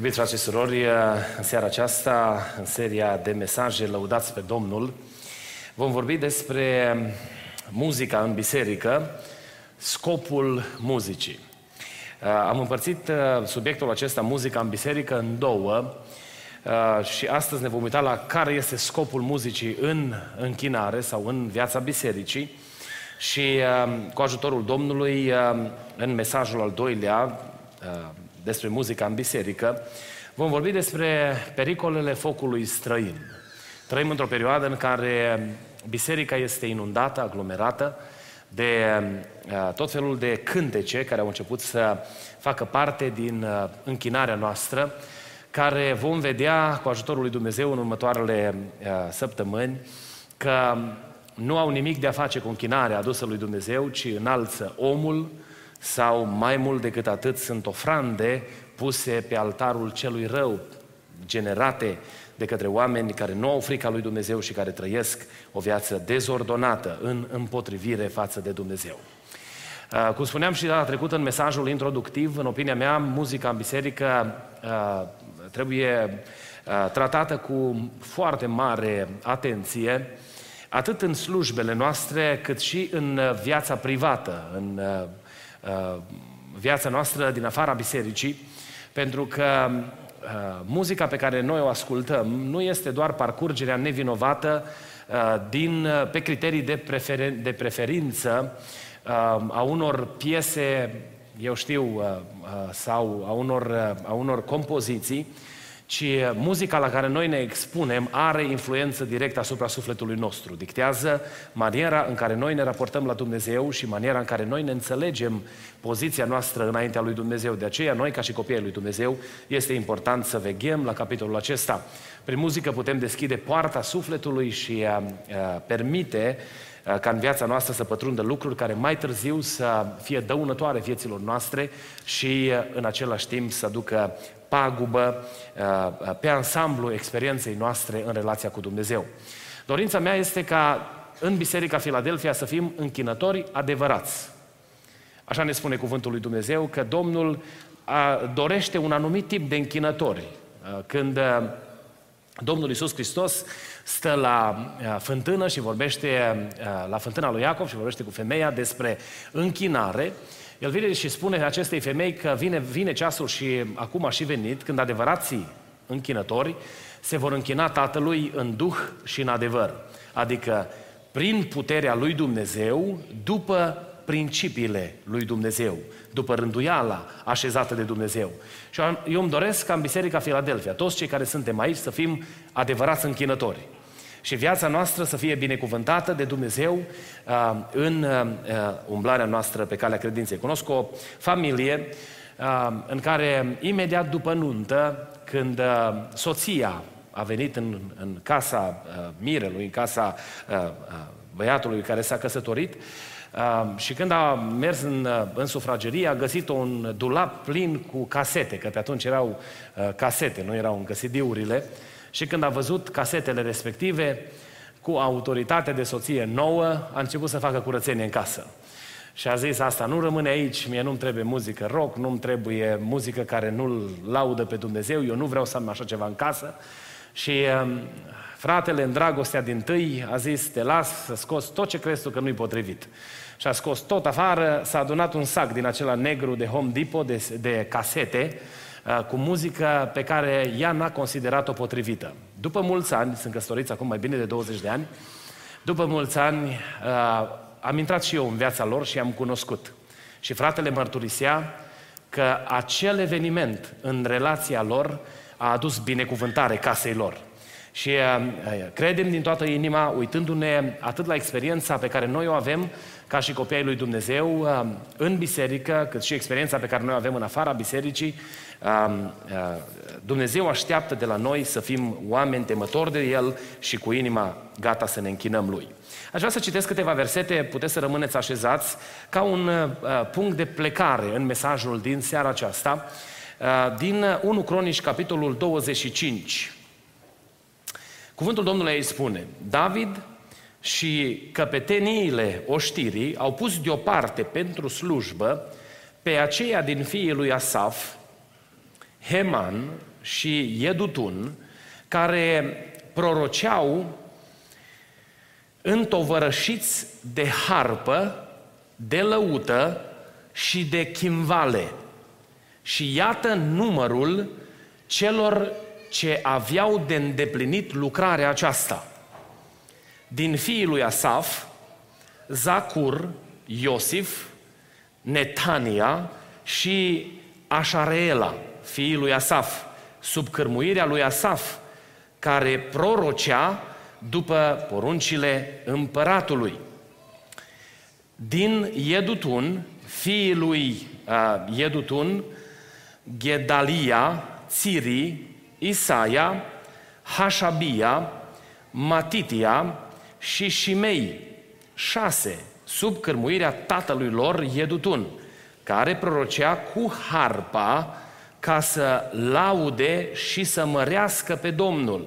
Iubiți frate și surori, în seara aceasta, în seria de mesaje Lăudați pe Domnul, vom vorbi despre muzica în biserică, scopul muzicii. Am împărțit subiectul acesta, muzica în biserică, în două și astăzi ne vom uita la care este scopul muzicii în închinare sau în viața bisericii și cu ajutorul Domnului, în mesajul al doilea, despre muzica în biserică, vom vorbi despre pericolele focului străin. Trăim într-o perioadă în care biserica este inundată, aglomerată de uh, tot felul de cântece care au început să facă parte din uh, închinarea noastră, care vom vedea cu ajutorul lui Dumnezeu în următoarele uh, săptămâni că nu au nimic de a face cu închinarea adusă lui Dumnezeu, ci înalță omul, sau mai mult decât atât sunt ofrande puse pe altarul celui rău, generate de către oameni care nu au frica lui Dumnezeu și care trăiesc o viață dezordonată în împotrivire față de Dumnezeu. Uh, cum spuneam și data trecută în mesajul introductiv, în opinia mea, muzica în biserică uh, trebuie uh, tratată cu foarte mare atenție, atât în slujbele noastre, cât și în viața privată, în Uh, viața noastră din afara bisericii, pentru că uh, muzica pe care noi o ascultăm nu este doar parcurgerea nevinovată uh, din, pe criterii de, prefer, de preferință a unor piese, eu știu, sau a unor, a unor compoziții, ci muzica la care noi ne expunem are influență directă asupra sufletului nostru. Dictează maniera în care noi ne raportăm la Dumnezeu și maniera în care noi ne înțelegem poziția noastră înaintea lui Dumnezeu. De aceea, noi, ca și copiii lui Dumnezeu, este important să veghem la capitolul acesta. Prin muzică putem deschide poarta sufletului și a, a, permite ca în viața noastră să pătrundă lucruri care mai târziu să fie dăunătoare vieților noastre și în același timp să ducă pagubă uh, pe ansamblu experienței noastre în relația cu Dumnezeu. Dorința mea este ca în Biserica Filadelfia să fim închinători adevărați. Așa ne spune cuvântul lui Dumnezeu că Domnul uh, dorește un anumit tip de închinători. Uh, când Domnul Iisus Hristos stă la fântână și vorbește la fântâna lui Iacov și vorbește cu femeia despre închinare, el vine și spune acestei femei că vine, vine ceasul și acum a și venit, când adevărații închinători se vor închina Tatălui în duh și în adevăr. Adică prin puterea lui Dumnezeu, după principiile lui Dumnezeu, după rânduiala așezată de Dumnezeu. Și eu îmi doresc ca în Biserica Filadelfia, toți cei care suntem aici, să fim adevărați închinători și viața noastră să fie binecuvântată de Dumnezeu uh, în uh, umblarea noastră pe calea credinței. Cunosc o familie uh, în care imediat după nuntă, când soția a venit în, în casa mirelui, în casa băiatului care s-a căsătorit, Uh, și când a mers în, în sufragerie, a găsit un dulap plin cu casete, că pe atunci erau uh, casete, nu erau încă CD-urile, și când a văzut casetele respective, cu autoritate de soție nouă, a început să facă curățenie în casă. Și a zis, asta nu rămâne aici, mie nu-mi trebuie muzică rock, nu-mi trebuie muzică care nu-L laudă pe Dumnezeu, eu nu vreau să am așa ceva în casă. Și um, fratele, în dragostea din tâi, a zis, te las să scoți tot ce crezi tu că nu-i potrivit. Și a scos tot afară, s-a adunat un sac din acela negru de Home Depot, de, de casete, Uh, cu muzică pe care ea n-a considerat-o potrivită. După mulți ani, sunt căsătoriți acum mai bine de 20 de ani, după mulți ani uh, am intrat și eu în viața lor și am cunoscut. Și fratele mărturisea că acel eveniment în relația lor a adus binecuvântare casei lor. Și uh, credem din toată inima, uitându-ne atât la experiența pe care noi o avem, ca și copiii lui Dumnezeu uh, în biserică, cât și experiența pe care noi o avem în afara bisericii, um, Dumnezeu așteaptă de la noi să fim oameni temători de El și cu inima gata să ne închinăm Lui. Aș vrea să citesc câteva versete, puteți să rămâneți așezați, ca un uh, punct de plecare în mesajul din seara aceasta, uh, din 1 Cronici, capitolul 25. Cuvântul Domnului îi spune, David și căpeteniile oștirii au pus deoparte pentru slujbă pe aceia din fiii lui Asaf, Heman și Iedutun, care proroceau întovărășiți de harpă, de lăută și de chimvale. Și iată numărul celor ce aveau de îndeplinit lucrarea aceasta. Din fiii lui Asaf, Zacur, Iosif, Netania și Așareela, fiii lui Asaf, sub cărmuirea lui Asaf, care prorocea după poruncile împăratului. Din Iedutun, fiii lui uh, Iedutun, Gedalia, Țiri, Isaia, Hașabia, Matitia și Shimei, șase, sub cărmuirea tatălui lor Iedutun, care prorocea cu harpa ca să laude și să mărească pe Domnul.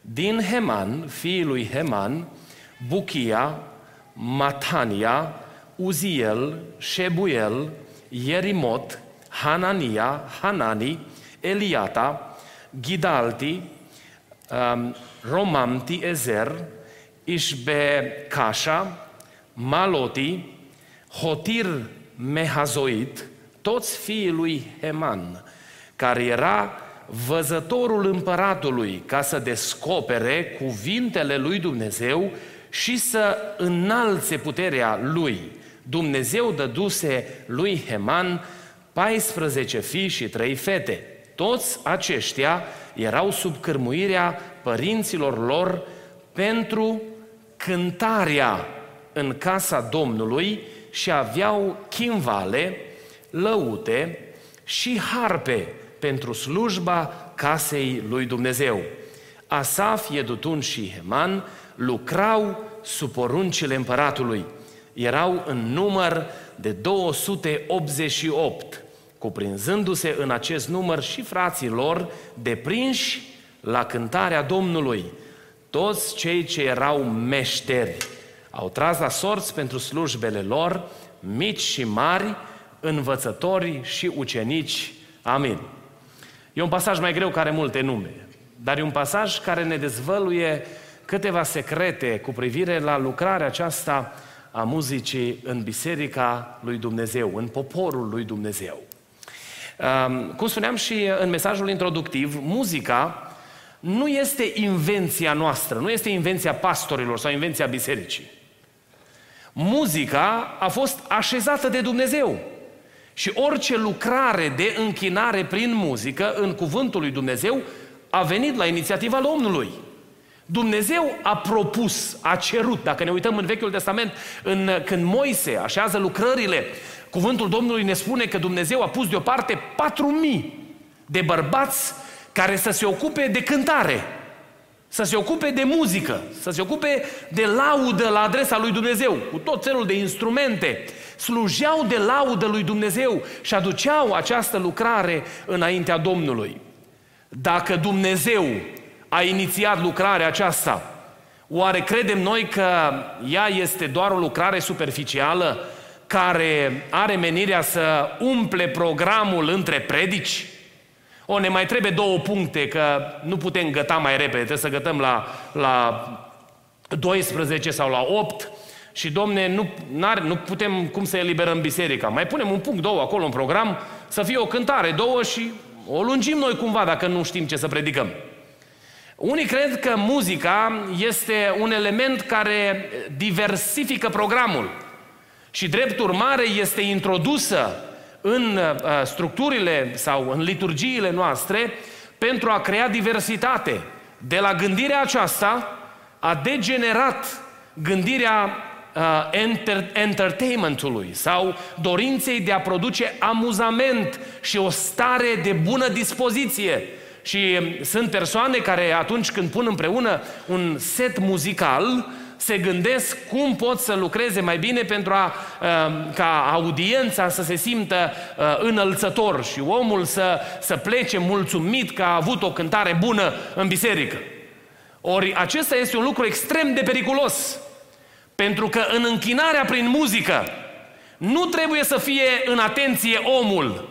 Din Heman, fiul lui Heman, Buchia, Matania, Uziel, Shebuel, Yerimot, Hanania, Hanani, Eliata, Gidalti, um, Romamti Ezer, Ishbe Kasha, Maloti, Hotir Mehazoit, toți fiii lui Heman, care era văzătorul împăratului ca să descopere cuvintele lui Dumnezeu și să înalțe puterea lui. Dumnezeu dăduse lui Heman 14 fii și 3 fete. Toți aceștia erau sub cârmuirea părinților lor pentru cântarea în casa Domnului și aveau chimvale, lăute și harpe pentru slujba casei lui Dumnezeu. Asaf, Edutun și Heman lucrau sub poruncile împăratului. Erau în număr de 288, cuprinzându-se în acest număr și frații lor deprinși la cântarea Domnului. Toți cei ce erau meșteri au tras la sorți pentru slujbele lor, mici și mari, învățători și ucenici. Amin. E un pasaj mai greu care are multe nume, dar e un pasaj care ne dezvăluie câteva secrete cu privire la lucrarea aceasta a muzicii în Biserica lui Dumnezeu, în poporul lui Dumnezeu. Cum spuneam și în mesajul introductiv, muzica nu este invenția noastră, nu este invenția pastorilor sau invenția bisericii. Muzica a fost așezată de Dumnezeu. Și orice lucrare de închinare prin muzică în cuvântul lui Dumnezeu a venit la inițiativa Domnului. Dumnezeu a propus, a cerut, dacă ne uităm în Vechiul Testament, în, când Moise așează lucrările, cuvântul Domnului ne spune că Dumnezeu a pus deoparte patru mii de bărbați care să se ocupe de cântare, să se ocupe de muzică, să se ocupe de laudă la adresa lui Dumnezeu, cu tot felul de instrumente, slujeau de laudă lui Dumnezeu și aduceau această lucrare înaintea Domnului. Dacă Dumnezeu a inițiat lucrarea aceasta, oare credem noi că ea este doar o lucrare superficială care are menirea să umple programul între predici? O, ne mai trebuie două puncte, că nu putem găta mai repede, trebuie să gătăm la, la 12 sau la 8 și, domne, nu, nu putem cum să eliberăm biserica. Mai punem un punct, două acolo în program, să fie o cântare, două și o lungim noi cumva dacă nu știm ce să predicăm. Unii cred că muzica este un element care diversifică programul și drept urmare este introdusă în uh, structurile sau în liturgiile noastre pentru a crea diversitate. De la gândirea aceasta a degenerat gândirea uh, enter- entertainmentului sau dorinței de a produce amuzament și o stare de bună dispoziție. Și sunt persoane care atunci când pun împreună un set muzical, se gândesc cum pot să lucreze mai bine pentru a, ca audiența să se simtă înălțător și omul să, să plece mulțumit că a avut o cântare bună în biserică. Ori acesta este un lucru extrem de periculos. Pentru că în închinarea prin muzică nu trebuie să fie în atenție omul,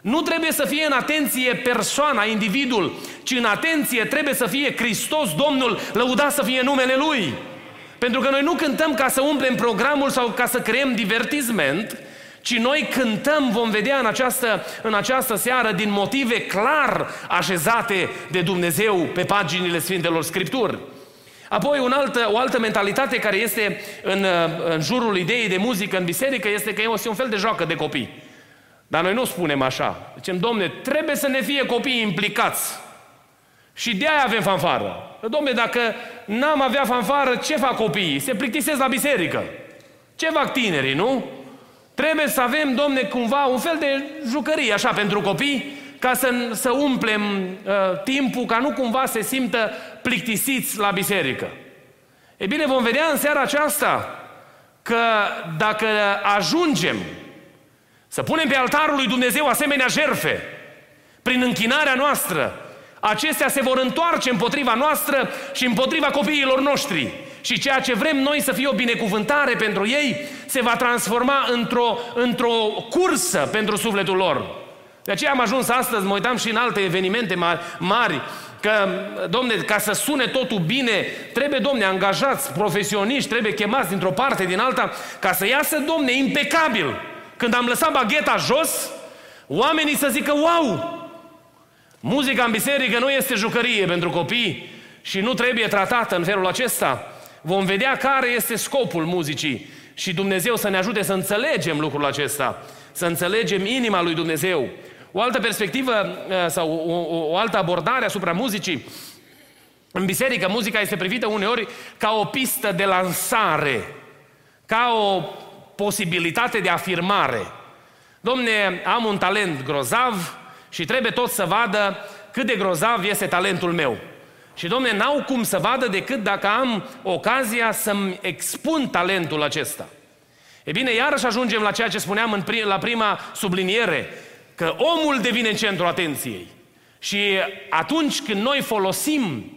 nu trebuie să fie în atenție persoana, individul, ci în atenție trebuie să fie Hristos, Domnul, lăudat să fie numele Lui. Pentru că noi nu cântăm ca să umplem programul sau ca să creăm divertisment, ci noi cântăm, vom vedea în această, în această seară, din motive clar așezate de Dumnezeu pe paginile Sfintelor Scripturi. Apoi un altă, o altă mentalitate care este în, în jurul ideii de muzică în biserică este că e un fel de joacă de copii. Dar noi nu spunem așa. Zicem, domne, trebuie să ne fie copii implicați. Și de aia avem fanfară. Domne, dacă n-am avea fanfară, ce fac copiii? Se plictisesc la biserică. Ce fac tinerii, nu? Trebuie să avem, domne, cumva un fel de jucărie așa pentru copii, ca să, să umplem uh, timpul, ca nu cumva se simtă plictisiți la biserică. E bine, vom vedea în seara aceasta că dacă ajungem să punem pe altarul lui Dumnezeu asemenea jerfe, prin închinarea noastră, acestea se vor întoarce împotriva noastră și împotriva copiilor noștri. Și ceea ce vrem noi să fie o binecuvântare pentru ei, se va transforma într-o, într-o cursă pentru sufletul lor. De aceea am ajuns astăzi, mă uitam și în alte evenimente mari, mari că, domne, ca să sune totul bine, trebuie, domne, angajați, profesioniști, trebuie chemați dintr-o parte, din alta, ca să iasă, domne, impecabil. Când am lăsat bagheta jos, oamenii să zică, wow, muzica în biserică nu este jucărie pentru copii și nu trebuie tratată în felul acesta. Vom vedea care este scopul muzicii și Dumnezeu să ne ajute să înțelegem lucrul acesta, să înțelegem inima lui Dumnezeu. O altă perspectivă uh, sau o, o, o altă abordare asupra muzicii. În biserică, muzica este privită uneori ca o pistă de lansare, ca o posibilitate de afirmare. Domne, am un talent grozav și trebuie tot să vadă cât de grozav este talentul meu. Și domne, n-au cum să vadă decât dacă am ocazia să-mi expun talentul acesta. E bine, iarăși ajungem la ceea ce spuneam în prim, la prima subliniere, că omul devine în centrul atenției. Și atunci când noi folosim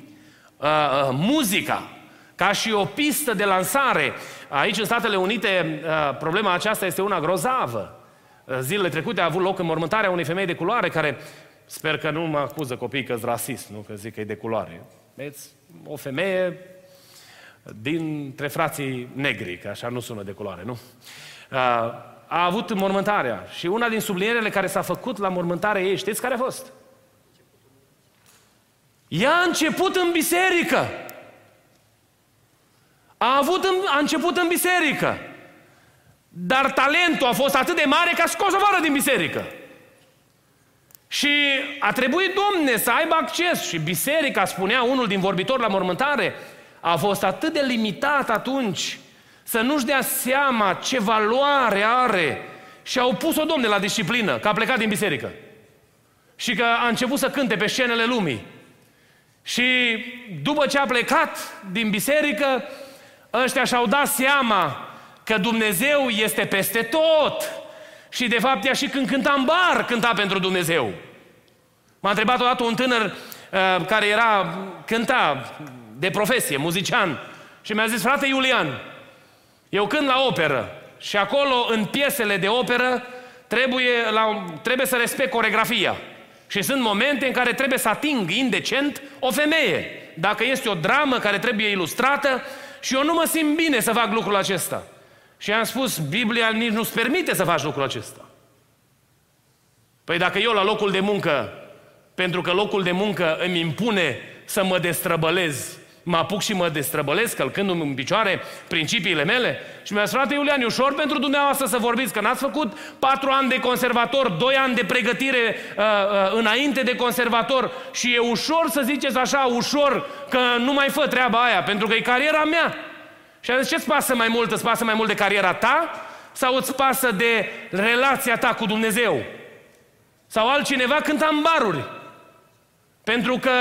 uh, uh, muzica ca și o pistă de lansare, aici în Statele Unite uh, problema aceasta este una grozavă. Uh, zilele trecute a avut loc înmormântarea unei femei de culoare care, sper că nu mă acuză copiii că rasist, nu că zic că e de culoare. Veți, o femeie dintre frații negri, că așa nu sună de culoare, nu? Uh, a avut mormântarea și una din sublinierele care s-a făcut la mormântarea ei, știți care a fost? Ea a început în biserică. A, avut în, a început în biserică. Dar talentul a fost atât de mare că a scos o din biserică. Și a trebuit, domne, să aibă acces. Și biserica, spunea unul din vorbitori la mormântare, a fost atât de limitat atunci să nu-și dea seama ce valoare are și au pus-o, domne, la disciplină, că a plecat din biserică. Și că a început să cânte pe scenele lumii. Și după ce a plecat din biserică, ăștia și-au dat seama că Dumnezeu este peste tot. Și de fapt ea și când cânta în bar, cânta pentru Dumnezeu. M-a întrebat odată un tânăr uh, care era, cânta de profesie, muzician, și mi-a zis, frate Iulian, eu cânt la operă și acolo, în piesele de operă, trebuie, la, trebuie să respect coregrafia. Și sunt momente în care trebuie să ating indecent o femeie. Dacă este o dramă care trebuie ilustrată și eu nu mă simt bine să fac lucrul acesta. Și am spus, Biblia nici nu-ți permite să faci lucrul acesta. Păi dacă eu la locul de muncă, pentru că locul de muncă îmi impune să mă destrăbălez mă apuc și mă destrăbălesc călcându-mi în picioare principiile mele? Și mi-a spus, frate Iulian, e ușor pentru dumneavoastră să vorbiți, că n-ați făcut patru ani de conservator, doi ani de pregătire uh, uh, înainte de conservator și e ușor să ziceți așa, ușor, că nu mai fă treaba aia, pentru că e cariera mea. Și a zis, ce-ți pasă mai mult? Îți pasă mai mult de cariera ta? Sau îți pasă de relația ta cu Dumnezeu? Sau altcineva cânta în baruri. Pentru că,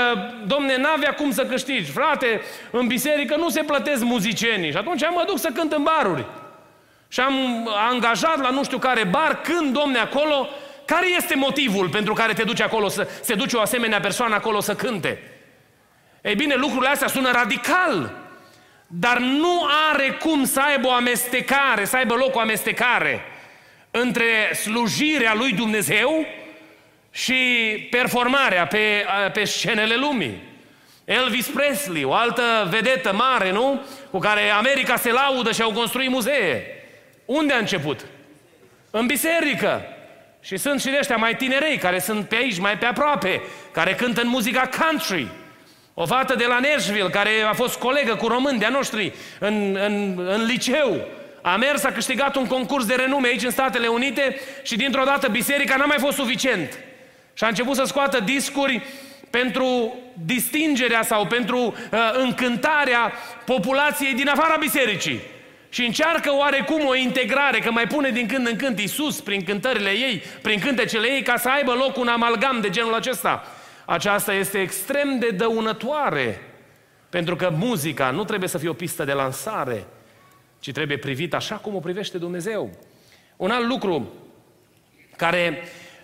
domne, n-avea cum să câștigi. Frate, în biserică nu se plătesc muzicienii. Și atunci mă duc să cânt în baruri. Și am angajat la nu știu care bar, când, domne, acolo, care este motivul pentru care te duci acolo, să se duce o asemenea persoană acolo să cânte? Ei bine, lucrurile astea sună radical, dar nu are cum să aibă o amestecare, să aibă loc o amestecare între slujirea lui Dumnezeu și performarea pe, pe scenele lumii. Elvis Presley, o altă vedetă mare, nu? Cu care America se laudă și au construit muzee. Unde a început? În biserică. Și sunt și de ăștia mai tinerei, care sunt pe aici, mai pe aproape, care cântă în muzica country. O fată de la Nashville, care a fost colegă cu români de-a noștri în, în, în liceu. A mers, a câștigat un concurs de renume aici în Statele Unite și dintr-o dată biserica n-a mai fost suficient. Și a început să scoată discuri pentru distingerea sau pentru uh, încântarea populației din afara bisericii. Și încearcă oarecum o integrare, că mai pune din când în când Iisus prin cântările ei, prin cântecele ei, ca să aibă loc un amalgam de genul acesta. Aceasta este extrem de dăunătoare, pentru că muzica nu trebuie să fie o pistă de lansare, ci trebuie privită așa cum o privește Dumnezeu. Un alt lucru care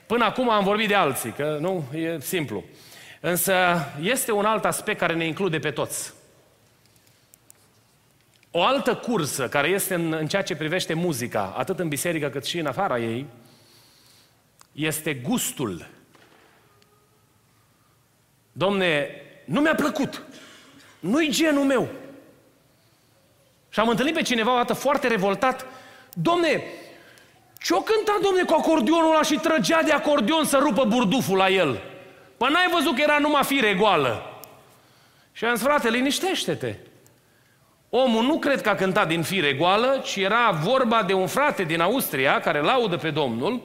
Până acum am vorbit de alții, că nu, e simplu. Însă este un alt aspect care ne include pe toți. O altă cursă care este în, în ceea ce privește muzica, atât în biserică cât și în afara ei, este gustul. Domne, nu mi-a plăcut. Nu-i genul meu. Și am întâlnit pe cineva o dată foarte revoltat. Domne, ce-o cânta, domne, cu acordionul ăla și trăgea de acordion să rupă burduful la el? Păi n-ai văzut că era numai fire goală. Și am zis, frate, liniștește-te. Omul nu cred că a cântat din fire goală, ci era vorba de un frate din Austria care laudă pe Domnul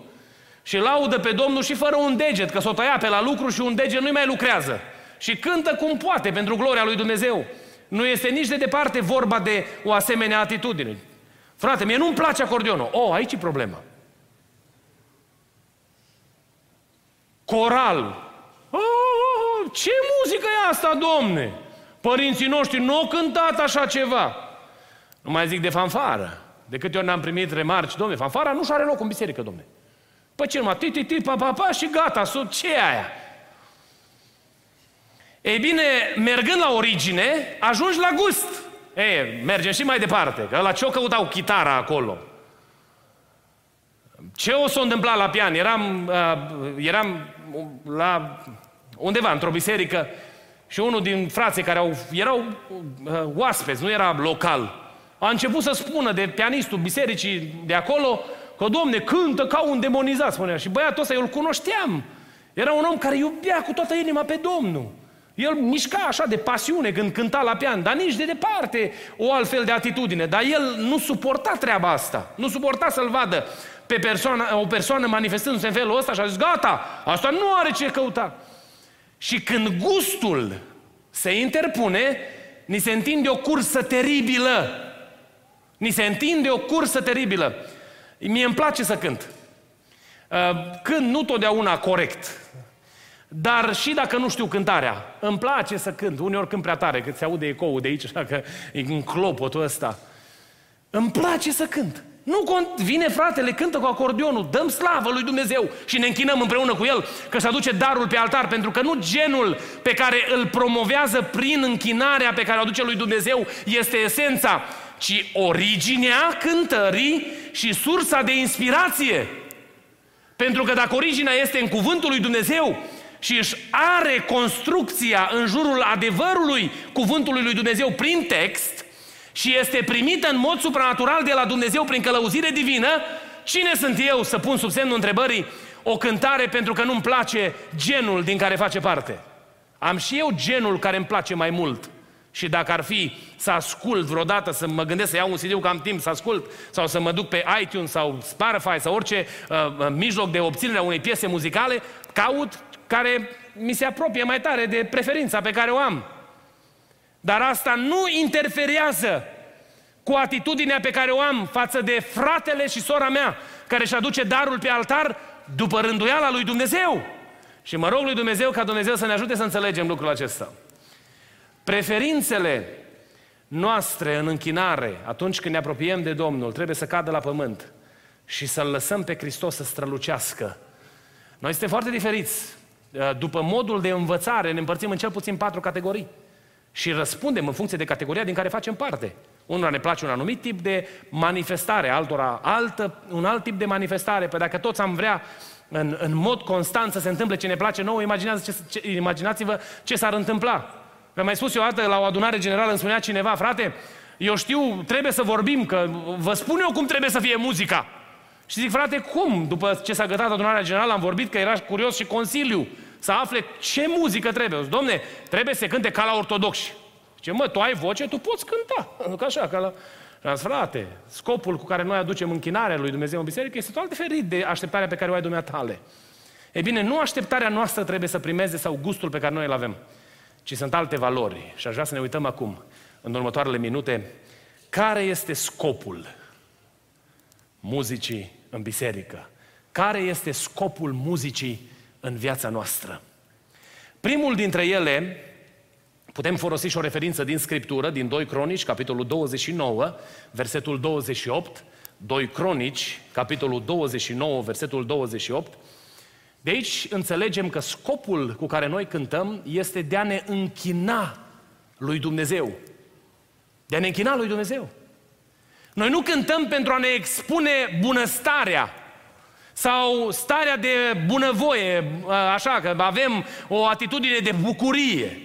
și laudă pe Domnul și fără un deget, că s-o tăia pe la lucru și un deget nu mai lucrează. Și cântă cum poate pentru gloria lui Dumnezeu. Nu este nici de departe vorba de o asemenea atitudine. Frate, mie nu-mi place acordionul. Oh, aici e problema. Coral. Oh, ce muzică e asta, domne? Părinții noștri nu au cântat așa ceva. Nu mai zic de fanfară. De câte ori n-am primit remarci, domne, fanfara nu și are loc în biserică, domne. Păi ce numai, ti, ti, ti, pa, pa, pa și gata, sub ce e aia? Ei bine, mergând la origine, ajungi la gust. E, mergem și mai departe, că la ce o căutau chitara acolo? Ce o s-a întâmplat la pian? Eram, uh, eram la undeva, într-o biserică, și unul din frații care au, erau uh, oaspeți, nu era local, a început să spună de pianistul bisericii de acolo că, domne, cântă ca un demonizat, spunea. Și băiatul ăsta, eu îl cunoșteam. Era un om care iubea cu toată inima pe Domnul. El mișca așa de pasiune când cânta la pian, dar nici de departe o altfel de atitudine. Dar el nu suporta treaba asta. Nu suporta să-l vadă pe persoană, o persoană manifestându-se în felul ăsta și a zis, gata, asta nu are ce căuta. Și când gustul se interpune, ni se întinde o cursă teribilă. Ni se întinde o cursă teribilă. Mie îmi place să cânt. Uh, cânt nu totdeauna corect. Dar și dacă nu știu cântarea, îmi place să cânt. Uneori cânt prea tare, că se aude ecoul de aici, așa că e în clopotul ăsta. Îmi place să cânt. Nu cont, vine fratele, cântă cu acordionul, dăm slavă lui Dumnezeu și ne închinăm împreună cu el, că să aduce darul pe altar, pentru că nu genul pe care îl promovează prin închinarea pe care o aduce lui Dumnezeu este esența, ci originea cântării și sursa de inspirație. Pentru că dacă originea este în cuvântul lui Dumnezeu, și își are construcția în jurul adevărului cuvântului lui Dumnezeu prin text și este primită în mod supranatural de la Dumnezeu prin călăuzire divină, cine sunt eu să pun sub semnul întrebării o cântare pentru că nu-mi place genul din care face parte? Am și eu genul care îmi place mai mult. Și dacă ar fi să ascult vreodată, să mă gândesc să iau un CD că am timp să ascult, sau să mă duc pe iTunes sau Spotify sau orice uh, uh mijloc de obținere a unei piese muzicale, caut care mi se apropie mai tare de preferința pe care o am. Dar asta nu interferează cu atitudinea pe care o am față de fratele și sora mea, care își aduce darul pe altar după rânduiala lui Dumnezeu. Și mă rog lui Dumnezeu ca Dumnezeu să ne ajute să înțelegem lucrul acesta. Preferințele noastre în închinare, atunci când ne apropiem de Domnul, trebuie să cadă la pământ și să-L lăsăm pe Hristos să strălucească. Noi suntem foarte diferiți. După modul de învățare ne împărțim în cel puțin patru categorii. Și răspundem în funcție de categoria din care facem parte. Unora ne place un anumit tip de manifestare, altora altă, un alt tip de manifestare. Pe dacă toți am vrea în, în mod constant să se întâmple ce ne place nouă, imaginați ce, ce, imaginați-vă ce s-ar întâmpla. V-am mai spus eu o dată la o adunare generală, îmi spunea cineva, frate, eu știu, trebuie să vorbim, că vă spun eu cum trebuie să fie muzica. Și zic, frate, cum? După ce s-a gătat adunarea generală, am vorbit că era curios și Consiliu să afle ce muzică trebuie. Domne, trebuie să cânte ca la ortodoxi. Ce mă, tu ai voce, tu poți cânta. Ca așa, ca la... Și frate, scopul cu care noi aducem închinarea lui Dumnezeu în biserică este total diferit de așteptarea pe care o ai dumneatale. E bine, nu așteptarea noastră trebuie să primeze sau gustul pe care noi îl avem, ci sunt alte valori. Și aș vrea să ne uităm acum, în următoarele minute, care este scopul muzicii în biserică? Care este scopul muzicii în viața noastră? Primul dintre ele Putem folosi și o referință din Scriptură, din 2 Cronici, capitolul 29, versetul 28, 2 Cronici, capitolul 29, versetul 28. De aici înțelegem că scopul cu care noi cântăm este de a ne închina lui Dumnezeu. De a ne închina lui Dumnezeu. Noi nu cântăm pentru a ne expune bunăstarea sau starea de bunăvoie, așa că avem o atitudine de bucurie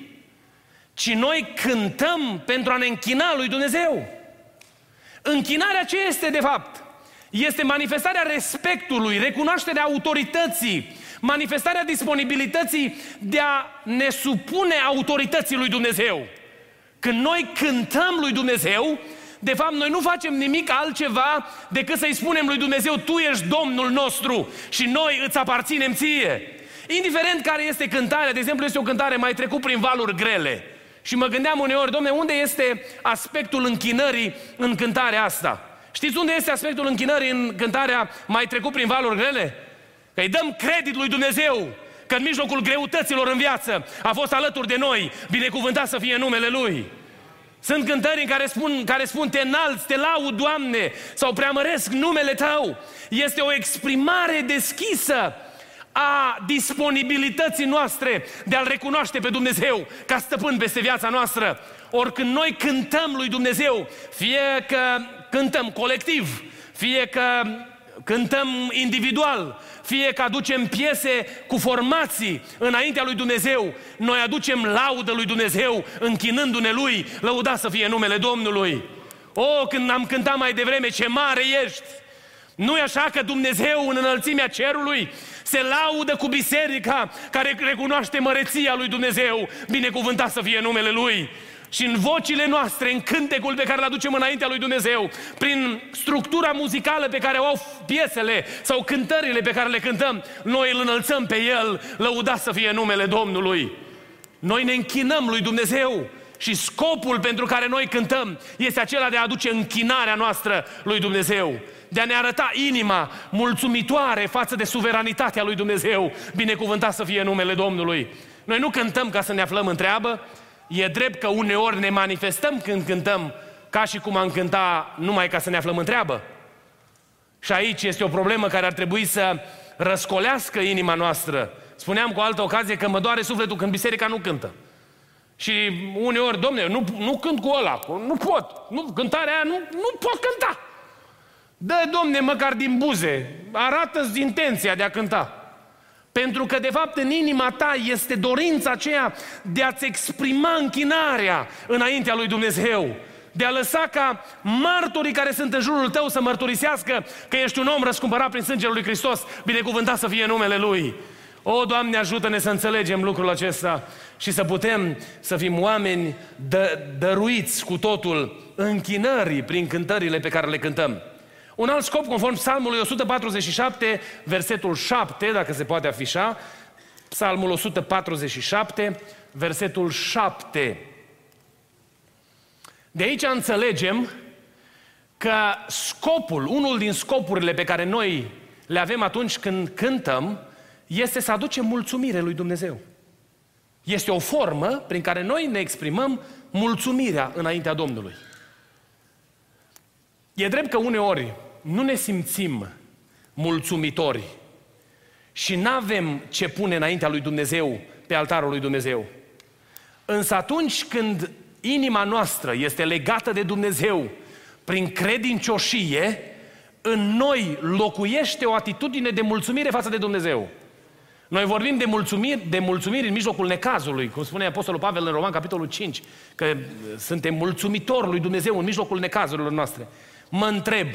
ci noi cântăm pentru a ne închina lui Dumnezeu. Închinarea ce este de fapt? Este manifestarea respectului, recunoașterea autorității, manifestarea disponibilității de a ne supune autorității lui Dumnezeu. Când noi cântăm lui Dumnezeu, de fapt, noi nu facem nimic altceva decât să-i spunem lui Dumnezeu, Tu ești Domnul nostru și noi îți aparținem ție. Indiferent care este cântarea, de exemplu, este o cântare mai trecut prin valuri grele. Și mă gândeam uneori, domne, unde este aspectul închinării în cântarea asta? Știți unde este aspectul închinării în cântarea mai trecut prin valuri grele? Că îi dăm credit lui Dumnezeu că în mijlocul greutăților în viață a fost alături de noi, binecuvântat să fie numele Lui. Sunt cântări în care spun, care spun te înalți, te laud, Doamne, sau preamăresc numele Tău. Este o exprimare deschisă a disponibilității noastre de a-L recunoaște pe Dumnezeu ca stăpân peste viața noastră. Ori când noi cântăm lui Dumnezeu, fie că cântăm colectiv, fie că cântăm individual, fie că aducem piese cu formații înaintea lui Dumnezeu, noi aducem laudă lui Dumnezeu, închinându-ne lui, lăuda să fie numele Domnului. O, când am cântat mai devreme, ce mare ești! nu e așa că Dumnezeu în înălțimea cerului se laudă cu biserica care recunoaște măreția lui Dumnezeu, binecuvântat să fie numele Lui. Și în vocile noastre, în cântecul pe care îl aducem înaintea lui Dumnezeu, prin structura muzicală pe care o au piesele sau cântările pe care le cântăm, noi îl înălțăm pe El, lăudat să fie numele Domnului. Noi ne închinăm lui Dumnezeu și scopul pentru care noi cântăm este acela de a aduce închinarea noastră lui Dumnezeu de a ne arăta inima mulțumitoare față de suveranitatea lui Dumnezeu. Binecuvântat să fie numele Domnului. Noi nu cântăm ca să ne aflăm în treabă, e drept că uneori ne manifestăm când cântăm ca și cum am cânta numai ca să ne aflăm în treabă. Și aici este o problemă care ar trebui să răscolească inima noastră. Spuneam cu altă ocazie că mă doare sufletul când biserica nu cântă. Și uneori, domne, nu, nu cânt cu ăla, nu pot, nu, cântarea aia nu, nu pot cânta. Dă, domne, măcar din buze, arată-ți intenția de a cânta. Pentru că, de fapt, în inima ta este dorința aceea de a-ți exprima închinarea înaintea lui Dumnezeu. De a lăsa ca martorii care sunt în jurul tău să mărturisească că ești un om răscumpărat prin sângele lui Hristos, binecuvântat să fie numele Lui. O, Doamne, ajută-ne să înțelegem lucrul acesta și să putem să fim oameni dă, dăruiți cu totul închinării prin cântările pe care le cântăm. Un alt scop, conform Psalmului 147, versetul 7, dacă se poate afișa, Psalmul 147, versetul 7. De aici înțelegem că scopul, unul din scopurile pe care noi le avem atunci când cântăm, este să aducem mulțumire lui Dumnezeu. Este o formă prin care noi ne exprimăm mulțumirea înaintea Domnului. E drept că uneori nu ne simțim mulțumitori și nu avem ce pune înaintea lui Dumnezeu pe altarul lui Dumnezeu. Însă atunci când inima noastră este legată de Dumnezeu prin credincioșie, în noi locuiește o atitudine de mulțumire față de Dumnezeu. Noi vorbim de mulțumiri, de mulțumiri în mijlocul necazului, cum spune Apostolul Pavel în Roman, capitolul 5, că suntem mulțumitori lui Dumnezeu în mijlocul necazurilor noastre. Mă întreb,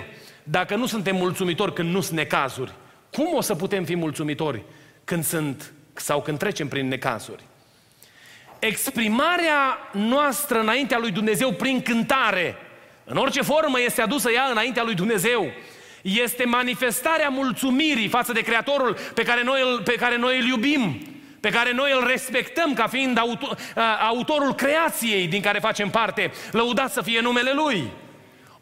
dacă nu suntem mulțumitori când nu sunt necazuri, cum o să putem fi mulțumitori când sunt sau când trecem prin necazuri? Exprimarea noastră înaintea lui Dumnezeu prin cântare, în orice formă este adusă ea înaintea lui Dumnezeu, este manifestarea mulțumirii față de Creatorul pe care noi îl, pe care noi îl iubim, pe care noi îl respectăm ca fiind autor, autorul creației din care facem parte. Lăudat să fie numele Lui.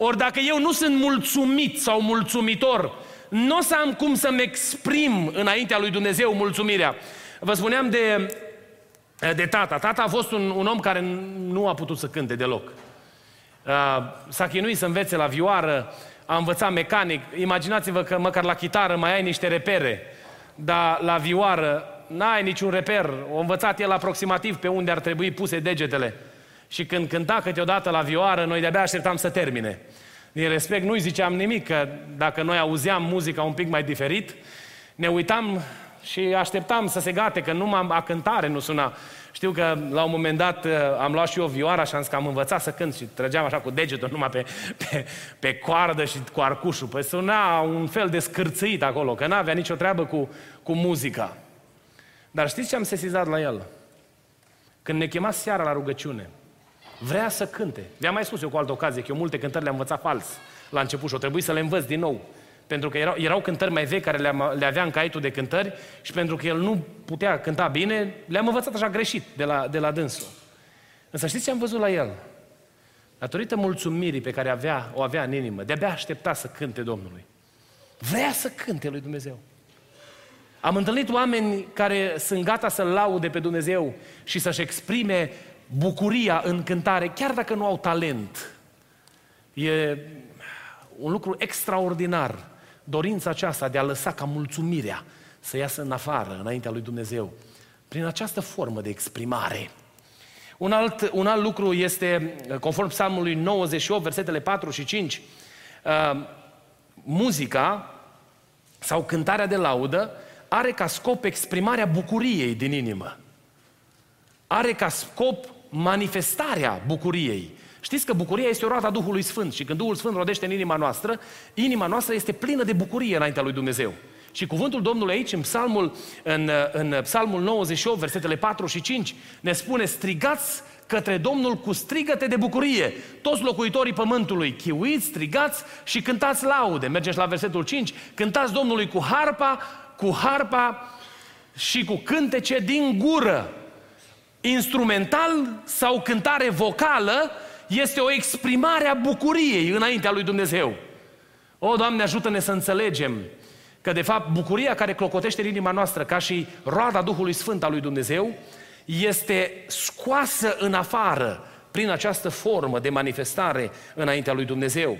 Ori dacă eu nu sunt mulțumit sau mulțumitor, nu o să am cum să-mi exprim înaintea lui Dumnezeu mulțumirea. Vă spuneam de, de tata. Tata a fost un, un om care nu a putut să cânte deloc. S-a chinuit să învețe la vioară, a învățat mecanic. Imaginați-vă că măcar la chitară mai ai niște repere, dar la vioară n-ai niciun reper. O învățat el aproximativ pe unde ar trebui puse degetele. Și când cânta câteodată la vioară, noi de-abia așteptam să termine. Din respect nu-i ziceam nimic, că dacă noi auzeam muzica un pic mai diferit, ne uitam și așteptam să se gate, că numai a cântare nu suna. Știu că la un moment dat uh, am luat și eu vioara și am zis că am învățat să cânt și trăgeam așa cu degetul numai pe, pe, pe coardă și cu arcușul. Păi suna un fel de scârțâit acolo, că n-avea nicio treabă cu, cu muzica. Dar știți ce am sesizat la el? Când ne chema seara la rugăciune, vrea să cânte. Vi-am mai spus eu cu altă ocazie că eu multe cântări le-am învățat fals la început și o trebuie să le învăț din nou. Pentru că erau, erau cântări mai vechi care le, le avea în caietul de cântări și pentru că el nu putea cânta bine, le-am învățat așa greșit de la, de la dânsul. Însă știți ce am văzut la el? Datorită mulțumirii pe care avea, o avea în inimă, de-abia aștepta să cânte Domnului. Vrea să cânte lui Dumnezeu. Am întâlnit oameni care sunt gata să-L laude pe Dumnezeu și să-și exprime bucuria în cântare, chiar dacă nu au talent. E un lucru extraordinar dorința aceasta de a lăsa ca mulțumirea să iasă în afară, înaintea lui Dumnezeu, prin această formă de exprimare. Un alt, un alt lucru este, conform psalmului 98, versetele 4 și 5, uh, muzica sau cântarea de laudă are ca scop exprimarea bucuriei din inimă. Are ca scop manifestarea bucuriei. Știți că bucuria este o roadă a Duhului Sfânt și când Duhul Sfânt rodește în inima noastră, inima noastră este plină de bucurie înaintea lui Dumnezeu. Și cuvântul Domnului aici, în psalmul, în, în psalmul 98, versetele 4 și 5, ne spune, strigați către Domnul cu strigăte de bucurie. Toți locuitorii pământului, chiuiți, strigați și cântați laude. Mergeți la versetul 5, cântați Domnului cu harpa, cu harpa și cu cântece din gură. Instrumental sau cântare vocală este o exprimare a bucuriei înaintea lui Dumnezeu. O, Doamne, ajută-ne să înțelegem că, de fapt, bucuria care clocotește în inima noastră, ca și roada Duhului Sfânt al lui Dumnezeu, este scoasă în afară prin această formă de manifestare înaintea lui Dumnezeu.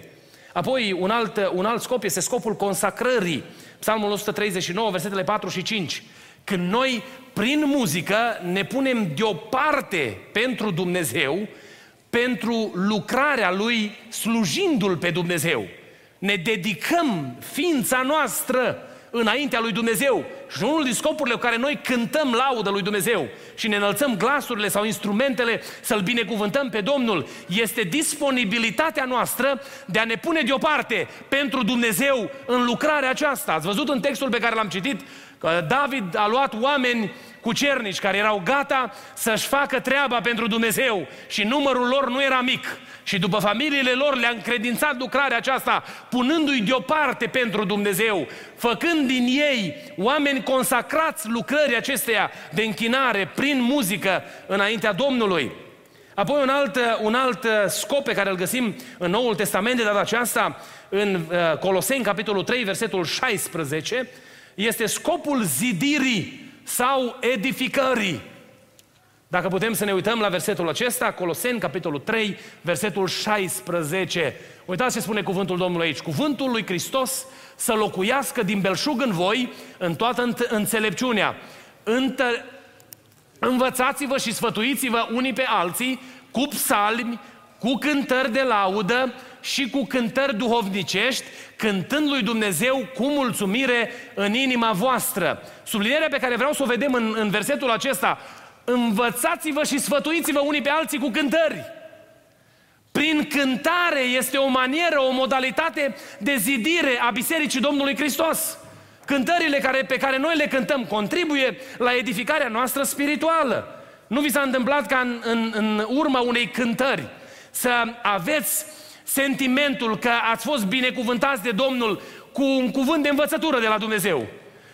Apoi, un alt, un alt scop este scopul consacrării. Psalmul 139, versetele 4 și 5. Când noi, prin muzică, ne punem deoparte pentru Dumnezeu, pentru lucrarea Lui, slujindu-L pe Dumnezeu. Ne dedicăm ființa noastră înaintea lui Dumnezeu. Și unul din scopurile cu care noi cântăm laudă lui Dumnezeu și ne înălțăm glasurile sau instrumentele să-L binecuvântăm pe Domnul, este disponibilitatea noastră de a ne pune deoparte pentru Dumnezeu în lucrarea aceasta. Ați văzut în textul pe care l-am citit că David a luat oameni cu cernici care erau gata să-și facă treaba pentru Dumnezeu și numărul lor nu era mic. Și după familiile lor le-a încredințat lucrarea aceasta, punându-i deoparte pentru Dumnezeu, făcând din ei oameni consacrați lucrării acesteia de închinare prin muzică înaintea Domnului. Apoi un alt, un alt scop pe care îl găsim în Noul Testament de data aceasta, în uh, Coloseni, capitolul 3, versetul 16, este scopul zidirii sau edificării. Dacă putem să ne uităm la versetul acesta, Coloseni, capitolul 3, versetul 16. Uitați ce spune cuvântul Domnului aici. Cuvântul lui Hristos să locuiască din belșug în voi, în toată înțelepciunea. Întă... Învățați-vă și sfătuiți-vă unii pe alții cu psalmi, cu cântări de laudă și cu cântări duhovnicești, cântând lui Dumnezeu cu mulțumire în inima voastră. Sublinierea pe care vreau să o vedem în, în versetul acesta, învățați-vă și sfătuiți-vă unii pe alții cu cântări. Prin cântare este o manieră, o modalitate de zidire a Bisericii Domnului Hristos. Cântările care, pe care noi le cântăm contribuie la edificarea noastră spirituală. Nu vi s-a întâmplat ca în, în, în urma unei cântări să aveți sentimentul că ați fost binecuvântați de Domnul cu un cuvânt de învățătură de la Dumnezeu.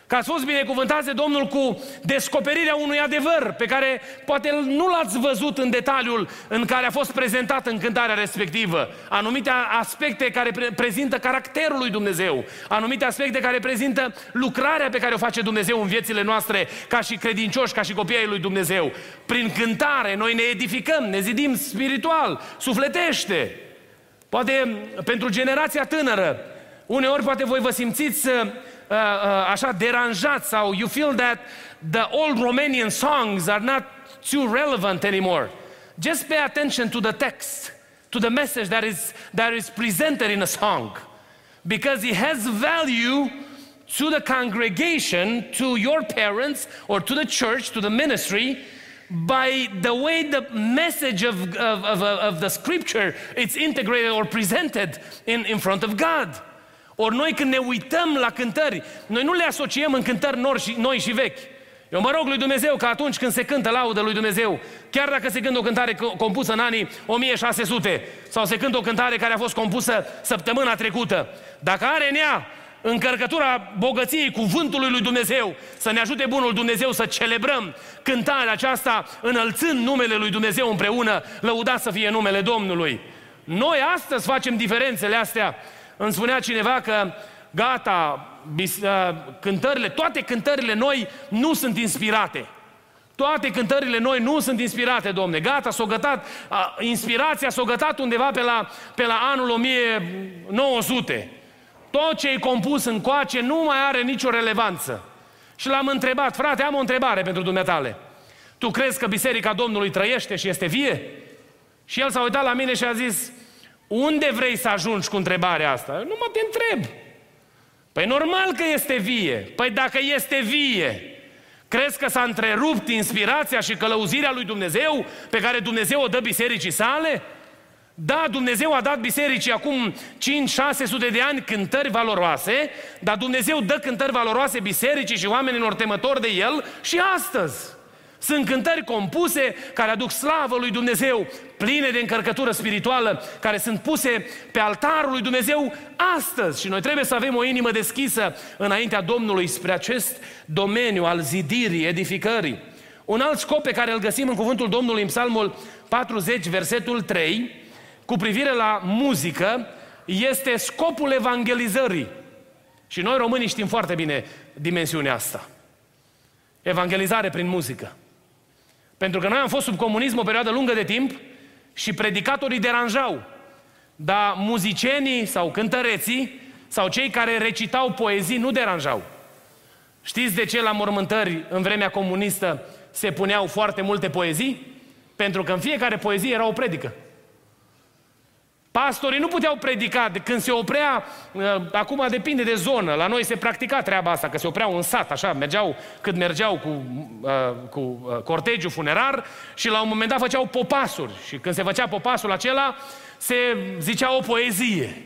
Că ați fost binecuvântați de Domnul cu descoperirea unui adevăr pe care poate nu l-ați văzut în detaliul în care a fost prezentat în cântarea respectivă. Anumite aspecte care pre- prezintă caracterul lui Dumnezeu, anumite aspecte care prezintă lucrarea pe care o face Dumnezeu în viețile noastre ca și credincioși, ca și copii ai lui Dumnezeu. Prin cântare noi ne edificăm, ne zidim spiritual, sufletește. Poate pentru generația tânără, uneori poate voi vă simțiți Uh, uh, așa deranjat sau you feel that the old Romanian songs are not too relevant anymore. Just pay attention to the text, to the message that is, that is presented in a song. Because it has value to the congregation, to your parents, or to the church, to the ministry, by the way the message of, of, of, of the scripture it's integrated or presented in, in front of God. Ori noi când ne uităm la cântări, noi nu le asociem în cântări noi și, noi și vechi. Eu mă rog lui Dumnezeu că atunci când se cântă laudă lui Dumnezeu, chiar dacă se cântă o cântare compusă în anii 1600 sau se cântă o cântare care a fost compusă săptămâna trecută, dacă are în ea încărcătura bogăției cuvântului lui Dumnezeu, să ne ajute bunul Dumnezeu să celebrăm cântarea aceasta înălțând numele lui Dumnezeu împreună, lăudat să fie numele Domnului. Noi astăzi facem diferențele astea îmi spunea cineva că gata, ă, cântările, toate cântările noi nu sunt inspirate. Toate cântările noi nu sunt inspirate, domne. Gata, s-o gătat, inspirația s-o gătat undeva pe la, pe la anul 1900. Tot ce e compus în coace nu mai are nicio relevanță. Și l-am întrebat, frate, am o întrebare pentru dumneatale. Tu crezi că Biserica Domnului trăiește și este vie? Și el s-a uitat la mine și a zis, unde vrei să ajungi cu întrebarea asta? Nu mă te întreb. Păi normal că este vie. Păi dacă este vie, crezi că s-a întrerupt inspirația și călăuzirea lui Dumnezeu pe care Dumnezeu o dă bisericii sale? Da, Dumnezeu a dat bisericii acum 5-600 de ani cântări valoroase, dar Dumnezeu dă cântări valoroase bisericii și oamenilor temători de El și astăzi. Sunt cântări compuse care aduc slavă lui Dumnezeu, pline de încărcătură spirituală, care sunt puse pe altarul lui Dumnezeu astăzi. Și noi trebuie să avem o inimă deschisă înaintea Domnului spre acest domeniu al zidirii, edificării. Un alt scop pe care îl găsim în cuvântul Domnului în Psalmul 40, versetul 3, cu privire la muzică, este scopul evangelizării. Și noi românii știm foarte bine dimensiunea asta. Evangelizare prin muzică. Pentru că noi am fost sub comunism o perioadă lungă de timp și predicatorii deranjau. Dar muzicienii sau cântăreții sau cei care recitau poezii nu deranjau. Știți de ce la mormântări în vremea comunistă se puneau foarte multe poezii? Pentru că în fiecare poezie era o predică. Pastorii nu puteau predica de când se oprea, uh, acum depinde de zonă, la noi se practica treaba asta, că se opreau în sat, așa, mergeau, cât mergeau cu, uh, cu uh, cortegiul funerar și la un moment dat făceau popasuri. Și când se făcea popasul acela, se zicea o poezie.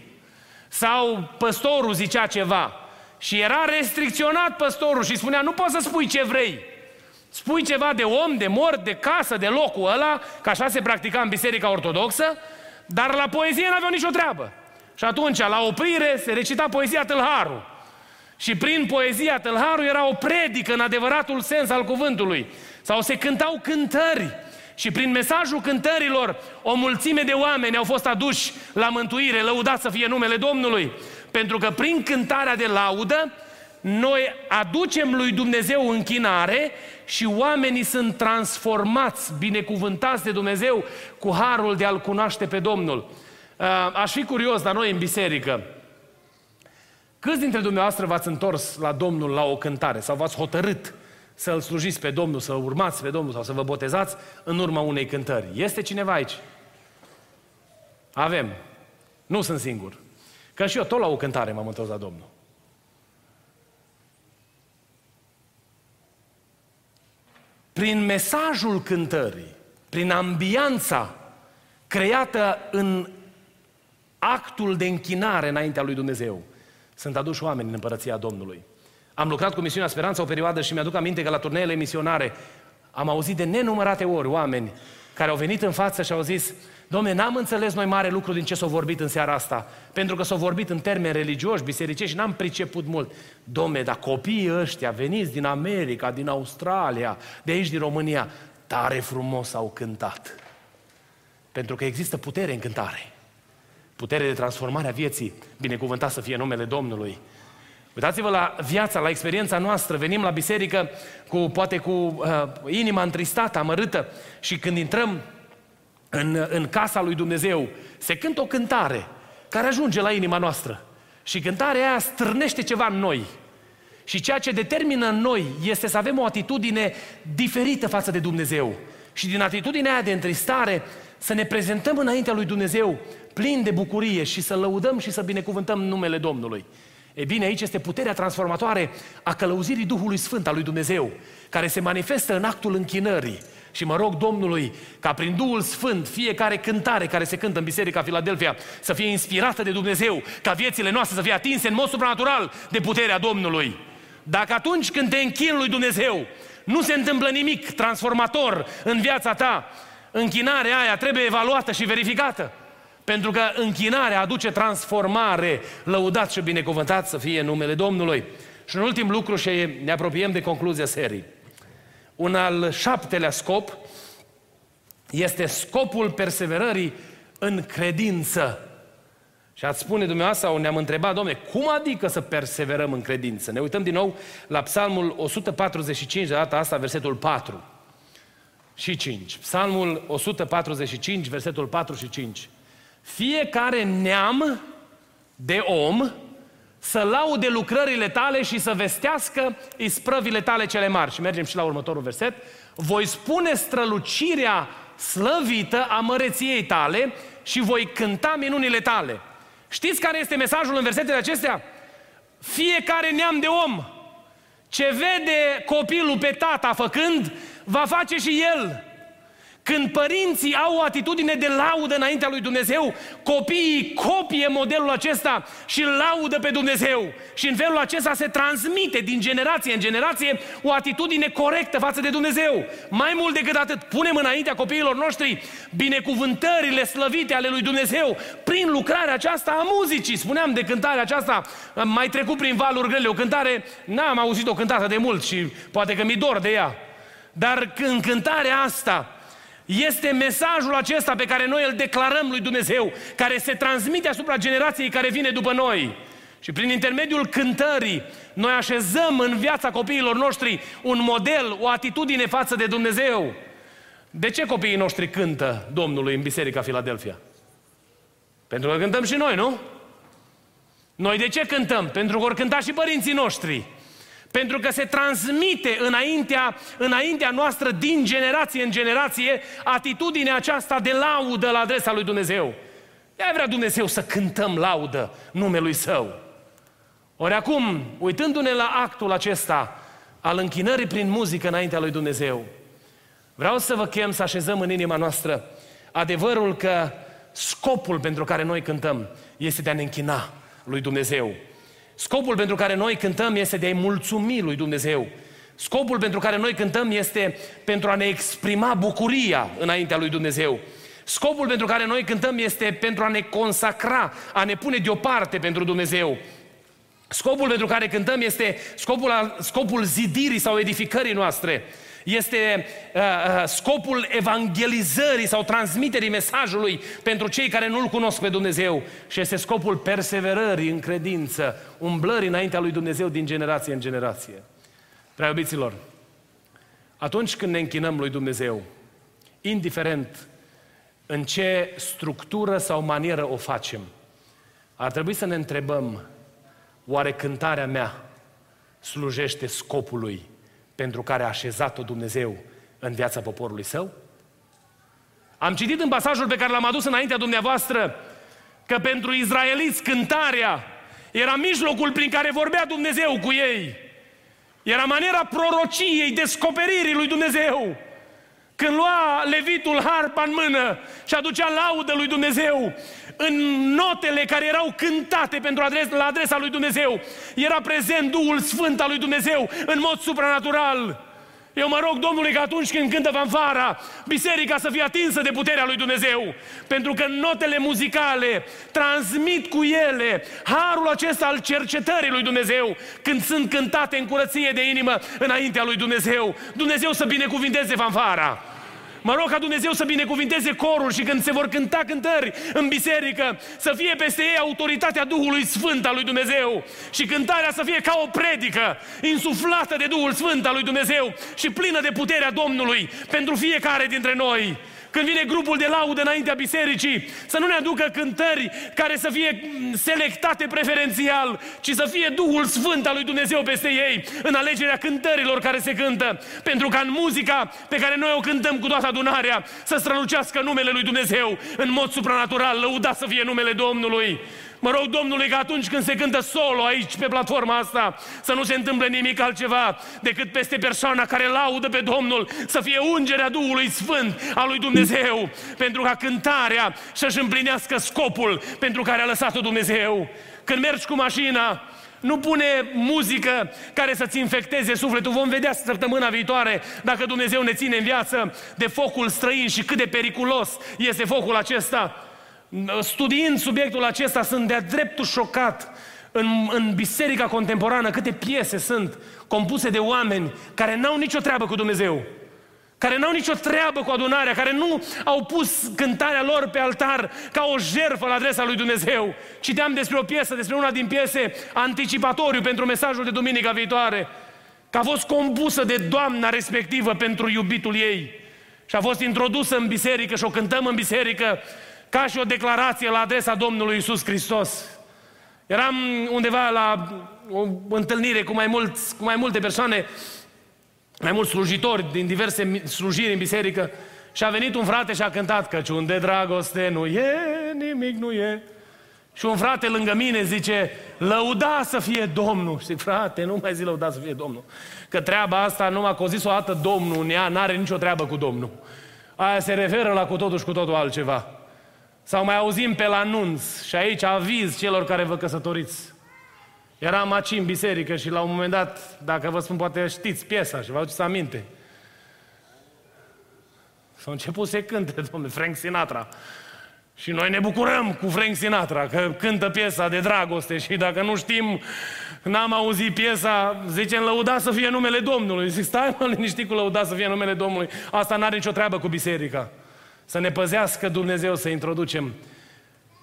Sau păstorul zicea ceva. Și era restricționat păstorul și spunea, nu poți să spui ce vrei, spui ceva de om, de mort, de casă, de locul ăla, că așa se practica în Biserica Ortodoxă, dar la poezie nu aveau nicio treabă. Și atunci, la oprire, se recita poezia Tâlharul. Și prin poezia Tâlharul era o predică în adevăratul sens al cuvântului. Sau se cântau cântări Și prin mesajul cântărilor, o mulțime de oameni au fost aduși la mântuire, lăudat să fie numele Domnului. Pentru că prin cântarea de laudă, noi aducem lui Dumnezeu închinare și oamenii sunt transformați, binecuvântați de Dumnezeu cu harul de a-L cunoaște pe Domnul. Uh, aș fi curios la noi în biserică, câți dintre dumneavoastră v-ați întors la Domnul la o cântare sau v-ați hotărât să-L slujiți pe Domnul, să urmați pe Domnul sau să vă botezați în urma unei cântări? Este cineva aici? Avem. Nu sunt singur. Că și eu tot la o cântare m-am întors la Domnul. Prin mesajul cântării, prin ambianța creată în actul de închinare înaintea lui Dumnezeu, sunt aduși oameni în împărăția Domnului. Am lucrat cu Misiunea Speranța o perioadă și mi-aduc aminte că la turneele misionare am auzit de nenumărate ori oameni care au venit în față și au zis Domne, n-am înțeles noi mare lucru din ce s-au vorbit în seara asta, pentru că s-au vorbit în termeni religioși, bisericești și n-am priceput mult. Domne, dar copiii ăștia veniți din America, din Australia, de aici din România, tare frumos au cântat. Pentru că există putere în cântare. Putere de transformare a vieții, binecuvântat să fie numele Domnului. Uitați-vă la viața, la experiența noastră. Venim la biserică cu, poate cu uh, inima întristată, amărâtă și când intrăm în, în casa lui Dumnezeu, se cântă o cântare care ajunge la inima noastră. Și cântarea aia strânește ceva în noi. Și ceea ce determină în noi este să avem o atitudine diferită față de Dumnezeu. Și din atitudinea aia de întristare să ne prezentăm înaintea lui Dumnezeu plin de bucurie și să lăudăm și să binecuvântăm numele Domnului. E bine, aici este puterea transformatoare a călăuzirii Duhului Sfânt al lui Dumnezeu, care se manifestă în actul închinării. Și mă rog Domnului ca prin Duhul Sfânt fiecare cântare care se cântă în Biserica Filadelfia să fie inspirată de Dumnezeu, ca viețile noastre să fie atinse în mod supranatural de puterea Domnului. Dacă atunci când te închin lui Dumnezeu nu se întâmplă nimic transformator în viața ta, închinarea aia trebuie evaluată și verificată. Pentru că închinarea aduce transformare, lăudat și binecuvântat să fie numele Domnului. Și un ultim lucru și ne apropiem de concluzia serii. Un al șaptelea scop este scopul perseverării în credință. Și ați spune dumneavoastră, sau ne-am întrebat, domne, cum adică să perseverăm în credință? Ne uităm din nou la Psalmul 145, de data asta, versetul 4 și 5. Psalmul 145, versetul 4 și 5. Fiecare neam de om să laude lucrările tale și să vestească isprăvile tale cele mari. Și mergem și la următorul verset. Voi spune strălucirea slăvită a măreției tale și voi cânta minunile tale. Știți care este mesajul în versetele acestea? Fiecare neam de om ce vede copilul pe tata făcând, va face și el. Când părinții au o atitudine de laudă înaintea lui Dumnezeu, copiii copie modelul acesta și îl laudă pe Dumnezeu. Și în felul acesta se transmite din generație în generație o atitudine corectă față de Dumnezeu. Mai mult decât atât, punem înaintea copiilor noștri binecuvântările slăvite ale lui Dumnezeu prin lucrarea aceasta a muzicii. Spuneam de cântarea aceasta, am mai trecut prin valuri grele, o cântare, n-am auzit-o cântată de mult și poate că mi dor de ea. Dar în cântarea asta, este mesajul acesta pe care noi îl declarăm lui Dumnezeu, care se transmite asupra generației care vine după noi. Și prin intermediul cântării, noi așezăm în viața copiilor noștri un model, o atitudine față de Dumnezeu. De ce copiii noștri cântă Domnului în Biserica Filadelfia? Pentru că cântăm și noi, nu? Noi de ce cântăm? Pentru că vor cânta și părinții noștri. Pentru că se transmite înaintea, înaintea noastră, din generație în generație, atitudinea aceasta de laudă la adresa lui Dumnezeu. Ea vrea Dumnezeu să cântăm laudă numelui Său. Ori acum, uitându-ne la actul acesta al închinării prin muzică înaintea lui Dumnezeu, vreau să vă chem să așezăm în inima noastră adevărul că scopul pentru care noi cântăm este de a ne închina lui Dumnezeu. Scopul pentru care noi cântăm este de a-i mulțumi lui Dumnezeu. Scopul pentru care noi cântăm este pentru a ne exprima bucuria înaintea lui Dumnezeu. Scopul pentru care noi cântăm este pentru a ne consacra, a ne pune deoparte pentru Dumnezeu. Scopul pentru care cântăm este scopul, scopul zidirii sau edificării noastre. Este uh, uh, scopul evangelizării sau transmiterii mesajului pentru cei care nu-L cunosc pe Dumnezeu și este scopul perseverării în credință, umblării înaintea lui Dumnezeu din generație în generație. Prea iubiților, atunci când ne închinăm lui Dumnezeu, indiferent în ce structură sau manieră o facem, ar trebui să ne întrebăm, oare cântarea mea slujește scopului pentru care a așezat-o Dumnezeu în viața poporului său? Am citit în pasajul pe care l-am adus înaintea dumneavoastră că pentru izraeliți cântarea era mijlocul prin care vorbea Dumnezeu cu ei. Era maniera prorociei, descoperirii lui Dumnezeu. Când lua levitul harpa în mână și aducea laudă lui Dumnezeu, în notele care erau cântate pentru adres, la adresa lui Dumnezeu, era prezent Duhul Sfânt al lui Dumnezeu în mod supranatural. Eu mă rog Domnului că atunci când cântă fanfara, biserica să fie atinsă de puterea lui Dumnezeu. Pentru că notele muzicale transmit cu ele harul acesta al cercetării lui Dumnezeu când sunt cântate în curăție de inimă înaintea lui Dumnezeu. Dumnezeu să binecuvinteze fanfara. Mă rog ca Dumnezeu să binecuvinteze corul și când se vor cânta cântări în biserică, să fie peste ei autoritatea Duhului Sfânt al lui Dumnezeu și cântarea să fie ca o predică insuflată de Duhul Sfânt al lui Dumnezeu și plină de puterea Domnului pentru fiecare dintre noi când vine grupul de laudă înaintea bisericii, să nu ne aducă cântări care să fie selectate preferențial, ci să fie Duhul Sfânt al lui Dumnezeu peste ei, în alegerea cântărilor care se cântă, pentru ca în muzica pe care noi o cântăm cu toată adunarea, să strălucească numele lui Dumnezeu în mod supranatural, lăudat să fie numele Domnului. Mă rog Domnului că atunci când se cântă solo aici pe platforma asta, să nu se întâmple nimic altceva decât peste persoana care laudă pe Domnul, să fie ungerea Duhului Sfânt al lui Dumnezeu, pentru ca cântarea să-și împlinească scopul pentru care a lăsat-o Dumnezeu. Când mergi cu mașina, nu pune muzică care să-ți infecteze sufletul. Vom vedea săptămâna viitoare dacă Dumnezeu ne ține în viață de focul străin și cât de periculos este focul acesta studiind subiectul acesta, sunt de-a dreptul șocat în, în biserica contemporană câte piese sunt compuse de oameni care n-au nicio treabă cu Dumnezeu, care n-au nicio treabă cu adunarea, care nu au pus cântarea lor pe altar ca o jerfă la adresa lui Dumnezeu. Citeam despre o piesă, despre una din piese anticipatoriu pentru mesajul de duminica viitoare, că a fost compusă de doamna respectivă pentru iubitul ei și a fost introdusă în biserică și o cântăm în biserică ca și o declarație la adresa Domnului Isus Hristos. Eram undeva la o întâlnire cu mai, mulți, cu mai multe persoane, mai mulți slujitori din diverse slujiri în biserică și a venit un frate și a cântat Căciun de dragoste nu e, nimic nu e. Și un frate lângă mine zice, lăuda să fie Domnul. Și zic, frate, nu mai zi lăuda să fie Domnul. Că treaba asta, numai că o zis o dată Domnul în ea, n-are nicio treabă cu Domnul. Aia se referă la cu totul și cu totul altceva. Sau mai auzim pe la nunț și aici aviz celor care vă căsătoriți. Eram aici în biserică și la un moment dat, dacă vă spun, poate știți piesa și vă aduceți aminte. S-au început să cânte, domnule, Frank Sinatra. Și noi ne bucurăm cu Frank Sinatra, că cântă piesa de dragoste și dacă nu știm, n-am auzit piesa, zicem lăuda să fie numele Domnului. Zic, stai mă liniștit cu lăuda să fie numele Domnului. Asta n-are nicio treabă cu biserica. Să ne păzească Dumnezeu să introducem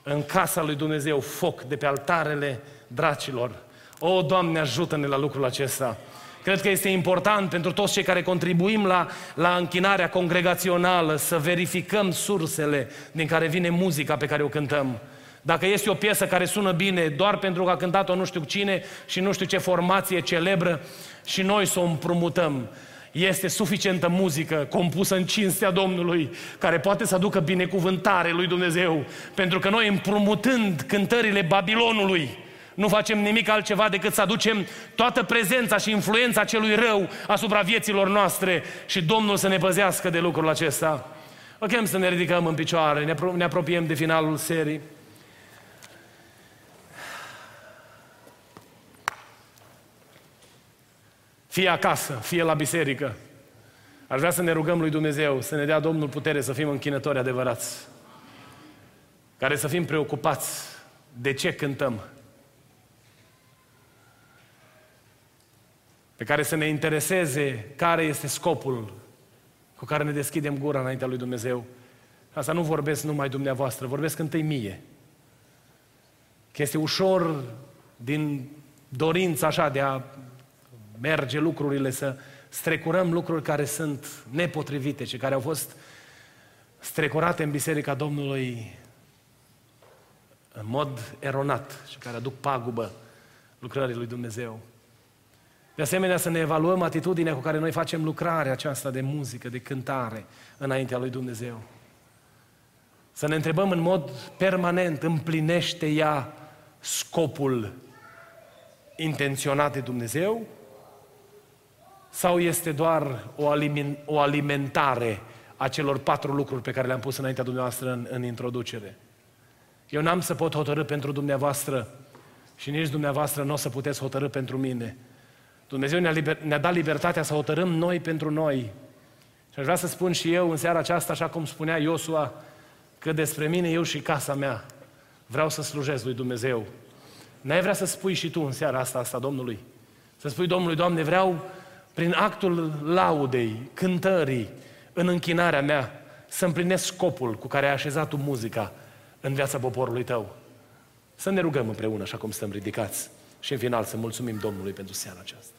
în casa lui Dumnezeu foc de pe altarele dracilor. O, Doamne, ajută-ne la lucrul acesta. Cred că este important pentru toți cei care contribuim la, la închinarea congregațională să verificăm sursele din care vine muzica pe care o cântăm. Dacă este o piesă care sună bine doar pentru că a cântat-o nu știu cine și nu știu ce formație celebră și noi să o împrumutăm este suficientă muzică compusă în cinstea Domnului, care poate să aducă binecuvântare lui Dumnezeu. Pentru că noi împrumutând cântările Babilonului, nu facem nimic altceva decât să aducem toată prezența și influența celui rău asupra vieților noastre și Domnul să ne păzească de lucrul acesta. Vă chem să ne ridicăm în picioare, ne apropiem de finalul serii. Fie acasă, fie la biserică. Aș vrea să ne rugăm lui Dumnezeu să ne dea Domnul putere să fim închinători adevărați, care să fim preocupați de ce cântăm. pe care să ne intereseze care este scopul cu care ne deschidem gura înaintea lui Dumnezeu. Asta nu vorbesc numai dumneavoastră, vorbesc întâi mie. Că este ușor din dorința așa de a merge lucrurile, să strecurăm lucruri care sunt nepotrivite și care au fost strecurate în Biserica Domnului în mod eronat și care aduc pagubă lucrării lui Dumnezeu. De asemenea, să ne evaluăm atitudinea cu care noi facem lucrarea aceasta de muzică, de cântare înaintea lui Dumnezeu. Să ne întrebăm în mod permanent, împlinește ea scopul intenționat de Dumnezeu? Sau este doar o alimentare a celor patru lucruri pe care le-am pus înaintea dumneavoastră în, în introducere? Eu n-am să pot hotărâ pentru dumneavoastră și nici dumneavoastră nu o să puteți hotărâ pentru mine. Dumnezeu ne-a, liber, ne-a dat libertatea să hotărâm noi pentru noi. Și aș vrea să spun și eu în seara aceasta, așa cum spunea Iosua, că despre mine, eu și casa mea, vreau să slujesc lui Dumnezeu. N-ai vrea să spui și tu în seara asta asta Domnului? Să spui Domnului, Doamne, vreau prin actul laudei, cântării, în închinarea mea, să împlinesc scopul cu care ai așezat tu muzica în viața poporului tău. Să ne rugăm împreună, așa cum stăm ridicați. Și în final să mulțumim Domnului pentru seara aceasta.